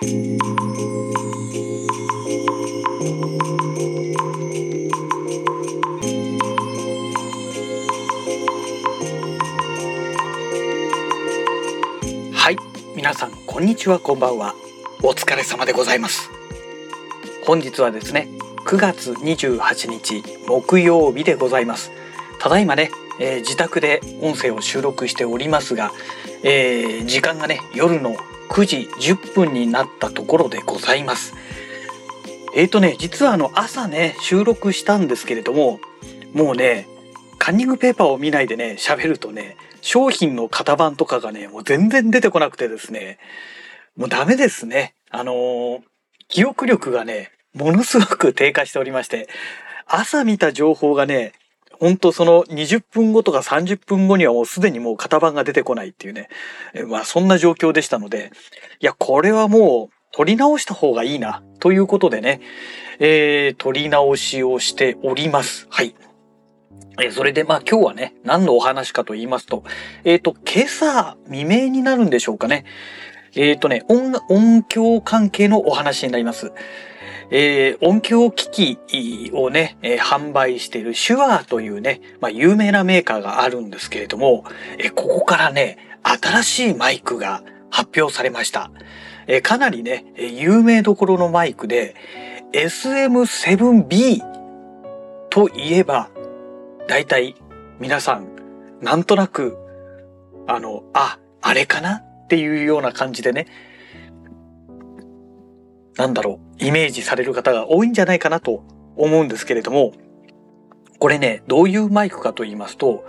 はい皆さんこんにちはこんばんは。お疲れ様でございます。本日はですね9月28日木曜日でございます。ただいまね、えー、自宅で音声を収録しておりますが、えー、時間がね夜の9時10分になったところでございます。えーとね実はあの朝ね収録したんですけれどももうねカンニングペーパーを見ないでね喋るとね商品の型番とかがねもう全然出てこなくてですねもうダメですね。あのー、記憶力がねものすごく低下しておりまして朝見た情報がねほんとその20分後とか30分後にはもうすでにもう型番が出てこないっていうね。まあそんな状況でしたので、いや、これはもう取り直した方がいいな、ということでね、えー、取り直しをしております。はい。えそれでまあ今日はね、何のお話かと言いますと、えっ、ー、と、今朝未明になるんでしょうかね。えっ、ー、とね、音、音響関係のお話になります。えー、音響機器をね、えー、販売しているシュアーというね、まあ、有名なメーカーがあるんですけれども、えー、ここからね、新しいマイクが発表されました。えー、かなりね、有名どころのマイクで、SM7B といえば、だいたい皆さん、なんとなく、あの、あ、あれかなっていうような感じでね、なんだろう、イメージされる方が多いんじゃないかなと思うんですけれども、これね、どういうマイクかと言いますと、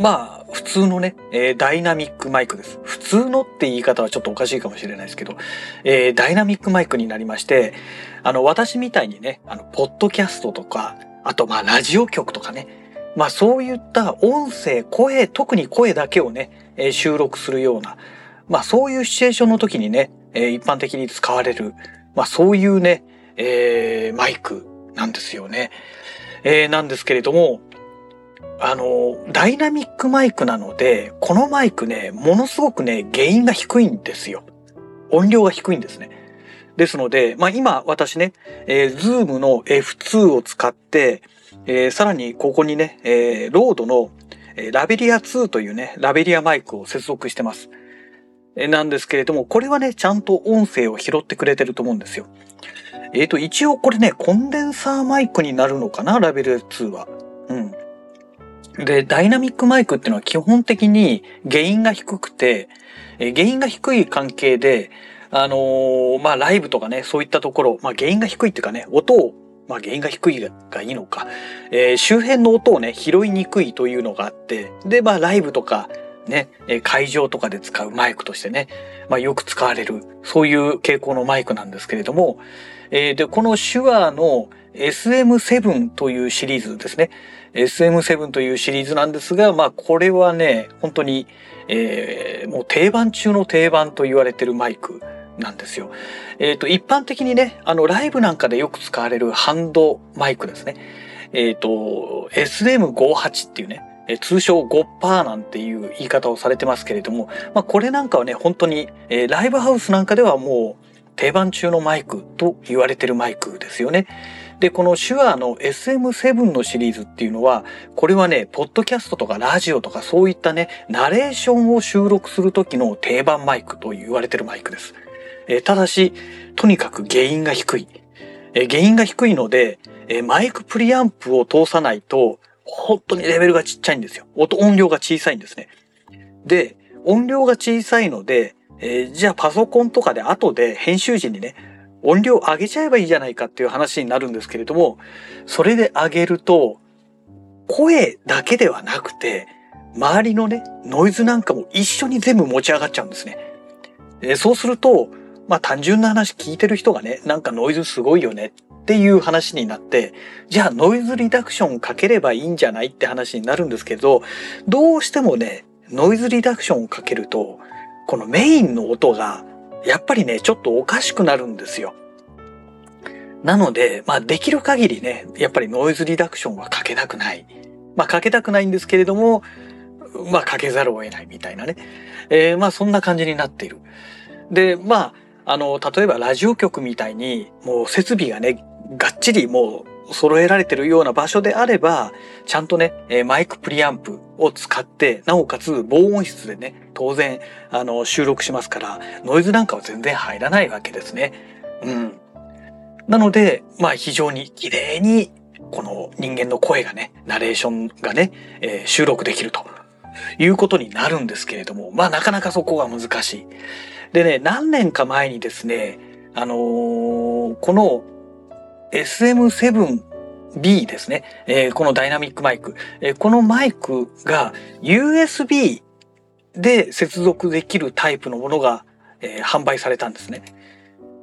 まあ、普通のね、えー、ダイナミックマイクです。普通のって言い方はちょっとおかしいかもしれないですけど、えー、ダイナミックマイクになりまして、あの、私みたいにね、あの、ポッドキャストとか、あと、まあ、ラジオ局とかね、まあ、そういった音声、声、特に声だけをね、えー、収録するような、まあ、そういうシチュエーションの時にね、えー、一般的に使われる、まあそういうね、えー、マイクなんですよね。えー、なんですけれども、あの、ダイナミックマイクなので、このマイクね、ものすごくね、ゲインが低いんですよ。音量が低いんですね。ですので、まあ今私ね、えー、 Zoom の F2 を使って、えー、さらにここにね、えー、 RODE の、ラベリア2というね、ラベリアマイクを接続してます。なんですけれども、これはね、ちゃんと音声を拾ってくれてると思うんですよ。えっ、ー、と、一応これね、コンデンサーマイクになるのかな、ラベル2は。うん。で、ダイナミックマイクっていうのは基本的に原因が低くて、え原因が低い関係で、あのー、まあ、ライブとかね、そういったところ、まあ、原因が低いっていうかね、音を、まあ、原因が低いがいいのか、えー、周辺の音をね、拾いにくいというのがあって、で、まあ、ライブとか、ね、会場とかで使うマイクとしてね、まあ、よく使われる、そういう傾向のマイクなんですけれども、えー、で、この手話の SM7 というシリーズですね。SM7 というシリーズなんですが、まあこれはね、本当に、えー、もう定番中の定番と言われてるマイクなんですよ。えっ、ー、と、一般的にね、あの、ライブなんかでよく使われるハンドマイクですね。えっ、ー、と、SM58 っていうね、え通称5%なんていう言い方をされてますけれども、まあこれなんかはね、本当に、えー、ライブハウスなんかではもう定番中のマイクと言われてるマイクですよね。で、この手話の SM7 のシリーズっていうのは、これはね、ポッドキャストとかラジオとかそういったね、ナレーションを収録する時の定番マイクと言われてるマイクです。え、ただし、とにかく原因が低い。え、原因が低いので、え、マイクプリアンプを通さないと、本当にレベルがちっちゃいんですよ。音、音量が小さいんですね。で、音量が小さいので、えー、じゃあパソコンとかで後で編集時にね、音量上げちゃえばいいじゃないかっていう話になるんですけれども、それで上げると、声だけではなくて、周りのね、ノイズなんかも一緒に全部持ち上がっちゃうんですね。え、そうすると、まあ単純な話聞いてる人がね、なんかノイズすごいよねっっていう話になって、じゃあノイズリダクションかければいいんじゃないって話になるんですけど、どうしてもね、ノイズリダクションをかけると、このメインの音が、やっぱりね、ちょっとおかしくなるんですよ。なので、まあできる限りね、やっぱりノイズリダクションはかけたくない。まあかけたくないんですけれども、まあかけざるを得ないみたいなね。えー、まあそんな感じになっている。で、まあ、あの、例えばラジオ局みたいに、もう設備がね、がっちりもう揃えられてるような場所であれば、ちゃんとね、マイクプリアンプを使って、なおかつ防音室でね、当然、あの、収録しますから、ノイズなんかは全然入らないわけですね。うん。なので、まあ非常に綺麗に、この人間の声がね、ナレーションがね、えー、収録できるということになるんですけれども、まあなかなかそこが難しい。でね、何年か前にですね、あのー、この SM7B ですね、えー、このダイナミックマイク、えー、このマイクが USB で接続できるタイプのものが、えー、販売されたんですね。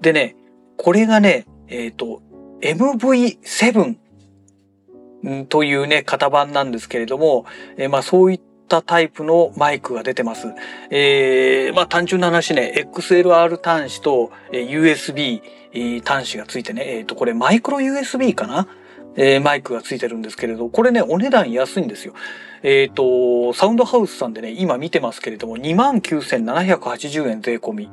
でね、これがね、えっ、と、MV7 というね、型番なんですけれども、えー、まあそういったたタイプのマイクが出てます。えー、まあ単純な話ね、XLR 端子と USB 端子がついてね、えっ、ー、と、これマイクロ USB かな？えー、マイクがついてるんですけれど、これね、お値段安いんですよ。えっ、ー、と、サウンドハウスさんでね、今見てますけれども、29,780円税込み。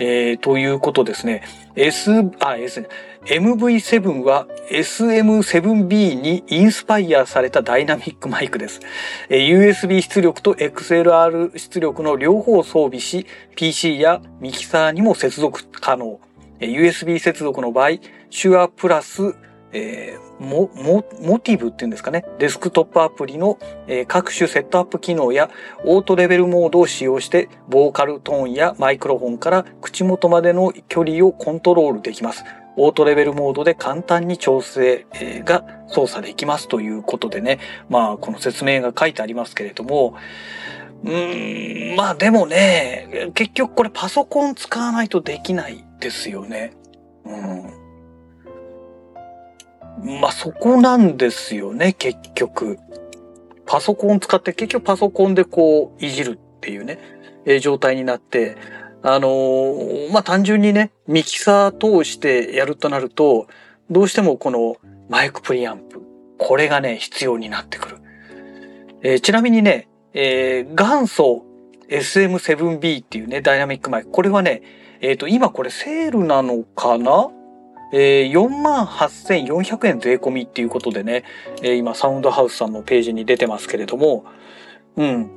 えー、ということですね。S、あ、S、MV7 は SM7B にインスパイアされたダイナミックマイクです。え、USB 出力と XLR 出力の両方を装備し、PC やミキサーにも接続可能。え、USB 接続の場合、手話プラスえー、モモモティブっていうんですかね、デスクトップアプリの、えー、各種セットアップ機能やオートレベルモードを使用して、ボーカルトーンやマイクロフォンから口元までの距離をコントロールできます。オートレベルモードで簡単に調整が操作できますということでね、まあこの説明が書いてありますけれども、うーん、まあでもね、結局これパソコン使わないとできないですよね。うんまあそこなんですよね、結局。パソコン使って結局パソコンでこういじるっていうね、えー、状態になって、あのー、まあ単純にね、ミキサー通してやるとなると、どうしてもこのマイクプリアンプ、これがね、必要になってくる。えー、ちなみにね、えー、元祖 SM7B っていうね、ダイナミックマイク、これはね、えっ、ー、と、今これセールなのかなえー、48,400円税込みっていうことでね、えー、今サウンドハウスさんのページに出てますけれども、うん。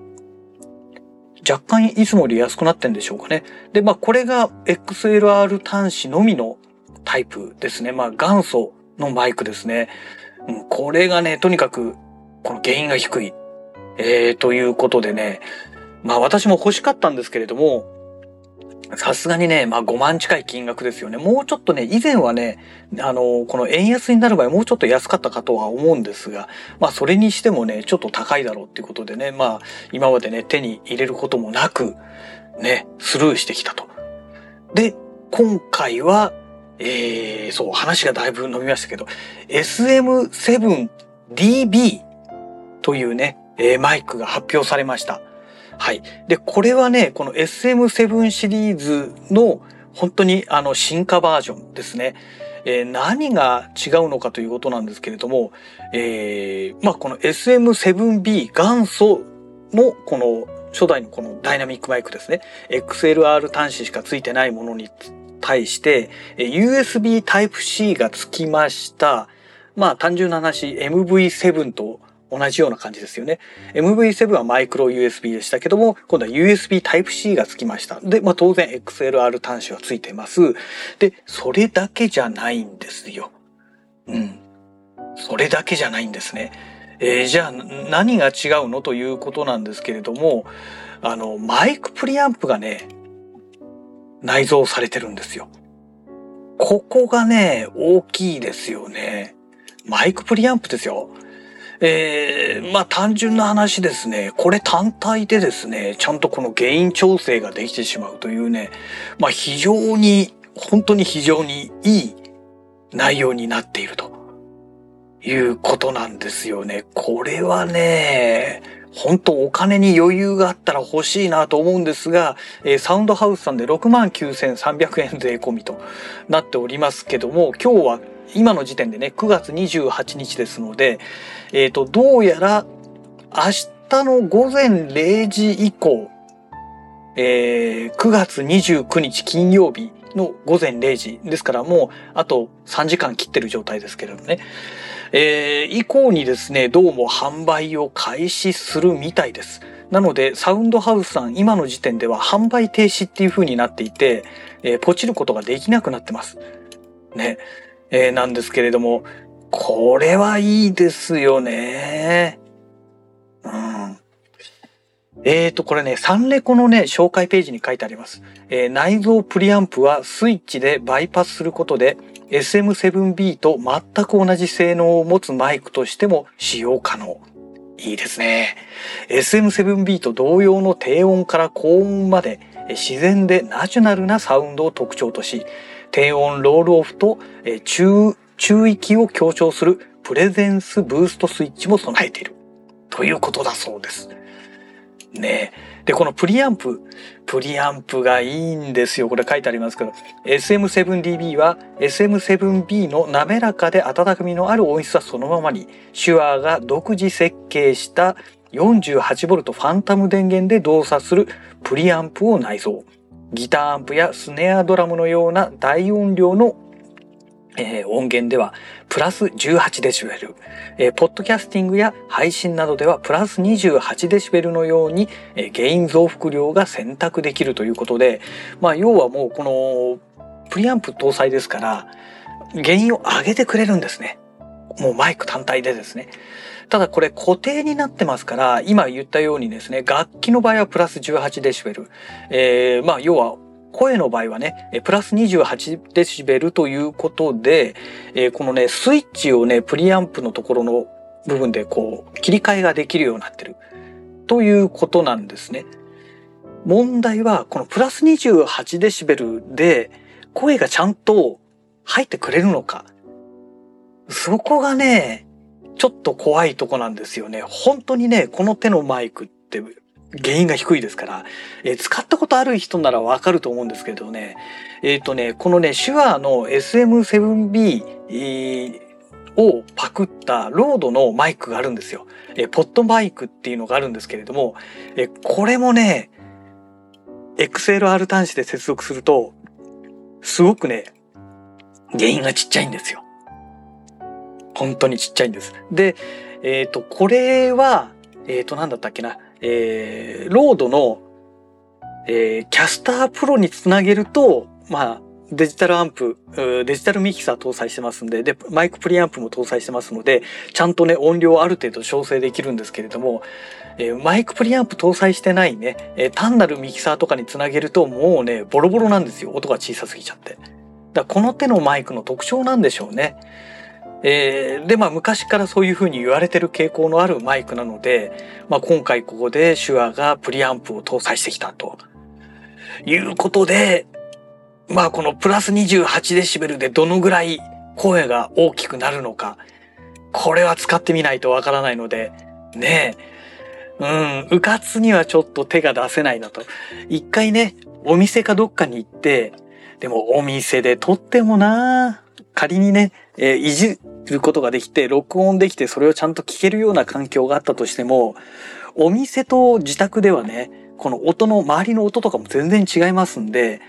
若干いつもより安くなってんでしょうかね。で、まあこれが XLR 端子のみのタイプですね。まあ元祖のマイクですね。うん、これがね、とにかくこの原因が低い。えー、ということでね、まあ私も欲しかったんですけれども、さすがにね、まあ5万近い金額ですよね。もうちょっとね、以前はね、あの、この円安になる場合もうちょっと安かったかとは思うんですが、まあそれにしてもね、ちょっと高いだろうっていうことでね、まあ今までね、手に入れることもなく、ね、スルーしてきたと。で、今回は、えー、そう、話がだいぶ伸びましたけど、SM7DB というね、えー、マイクが発表されました。はい。で、これはね、この SM7 シリーズの本当にあの進化バージョンですね。えー、何が違うのかということなんですけれども、えー、まあこの SM7B 元祖のこの初代のこのダイナミックマイクですね。XLR 端子しか付いてないものに対して、USB Type-C が付きました。まあ単純な話、MV7 と同じような感じですよね。MV7 はマイクロ USB でしたけども、今度は USB Type-C がつきました。で、まあ当然 XLR 端子はついてます。で、それだけじゃないんですよ。うん。それだけじゃないんですね。えー、じゃあ何が違うのということなんですけれども、あの、マイクプリアンプがね、内蔵されてるんですよ。ここがね、大きいですよね。マイクプリアンプですよ。えー、まあ単純な話ですね、これ単体でですね、ちゃんとこの原因調整ができてしまうというね、まあ非常に、本当に非常にいい内容になっているということなんですよね。これはね、本当お金に余裕があったら欲しいなと思うんですが、えー、サウンドハウスさんで69,300円税込みとなっておりますけども、今日は今の時点でね、9月28日ですので、えっ、ー、と、どうやら明日の午前0時以降、えー、9月29日金曜日の午前0時ですからもうあと3時間切ってる状態ですけれどね。えー、以降にですね、どうも販売を開始するみたいです。なので、サウンドハウスさん、今の時点では販売停止っていう風になっていて、えー、ポチることができなくなってます。ね。えー、なんですけれども、これはいいですよね。うん。えーと、これね、サンレコのね、紹介ページに書いてあります。えー、内蔵プリアンプはスイッチでバイパスすることで、SM7B と全く同じ性能を持つマイクとしても使用可能。いいですね。SM7B と同様の低音から高音まで自然でナチュラルなサウンドを特徴とし、低音ロールオフと中中域を強調するプレゼンスブーストスイッチも備えている。ということだそうです。ねで、このプリアンプ、プリアンプがいいんですよ。これ書いてありますけど、SM7DB は SM7B の滑らかで温かみのある音質はそのままに、シュアーが独自設計した 48V ファンタム電源で動作するプリアンプを内蔵。ギターアンプやスネアドラムのような大音量のえー、音源ではプラス18デシベル、えー、ポッドキャスティングや配信などではプラス28デシベルのように、えー、ゲイン増幅量が選択できるということで、まあ要はもうこのプリアンプ搭載ですからゲインを上げてくれるんですね。もうマイク単体でですね。ただこれ固定になってますから、今言ったようにですね、楽器の場合はプラス18デシベル。えー、まあ要は声の場合はね、プラス28デシベルということで、えこのね、スイッチをね、プリアンプのところの部分でこう、切り替えができるようになってる。ということなんですね。問題は、このプラス28デシベルで声がちゃんと入ってくれるのか。そこがね、ちょっと怖いとこなんですよね。本当にね、この手のマイクって原因が低いですから、えー、使ったことある人ならわかると思うんですけどね、えっ、ー、とね、このね、 SHURE の SM7B、えー、をパクった RODE のマイクがあるんですよ。え、 PodMic っていうのがあるんですけれども、え、これもね、XLR 端子で接続すると、すごくね、ゲインがちっちゃいんですよ。本当にちっちゃいんです。で、えっ、ー、と、これは、えっ、ー、と、なんだったっけな。えー、 RODE の、えー、キャスタープロにつなげると、まあ、デジタルアンプ、デジタルミキサー搭載してますんで、で、マイクプリアンプも搭載してますので、ちゃんとね、音量ある程度調整できるんですけれども、えー、マイクプリアンプ搭載してないね、えー、単なるミキサーとかにつなげると、もうね、ボロボロなんですよ。音が小さすぎちゃって。だこの手のマイクの特徴なんでしょうね。えー、で、まあ昔からそういうふうに言われてる傾向のあるマイクなので、まあ今回ここで手話がプリアンプを搭載してきたと。いうことで、まあこのプラス28デシベルでどのぐらい声が大きくなるのか、これは使ってみないとわからないので、ねえ、うん、うかつにはちょっと手が出せないなと。一回ね、お店かどっかに行って、でもお店で撮ってもな仮にね、えー、いじることができて、録音できて、それをちゃんと聞けるような環境があったとしても、お店と自宅ではね、この音の、周りの音とかも全然違いますんで、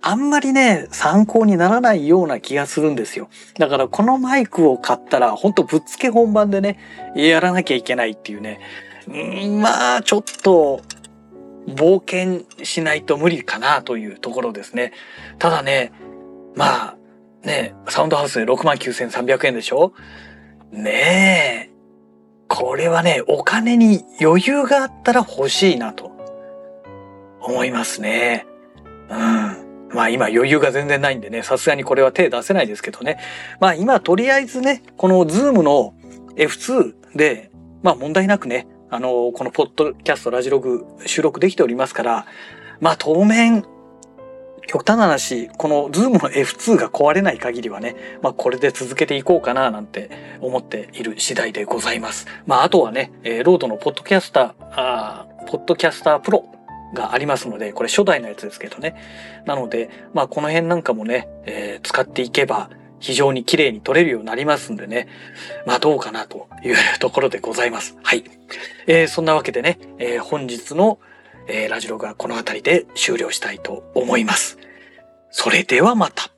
あんまりね、参考にならないような気がするんですよ。だからこのマイクを買ったら、ほんとぶっつけ本番でね、やらなきゃいけないっていうね。んまあ、ちょっと、冒険しないと無理かなというところですね。ただね、まあ、ねサウンドハウスで69,300円でしょ？ねえ。これはね、お金に余裕があったら欲しいなと思いますね。うん。まあ今余裕が全然ないんでね、さすがにこれは手出せないですけどね。まあ今とりあえずね、このズームの F2 で、まあ問題なくね、あの、このポッドキャストラジログ収録できておりますから、まあ当面極端な話、この Zoom の F2 が壊れない限りはね、まあこれで続けていこうかななんて思っている次第でございます。まああとはね、えー、ロードのポッドキャスター、あーポッドキャスタープロがありますので、これ初代のやつですけどね。なので、まあこの辺なんかもね、えー、使っていけば非常に綺麗に撮れるようになりますんでね。まあどうかなというところでございます。はい。えー、そんなわけでね、えー、本日のえー、ラジロがこの辺りで終了したいと思います。それではまた。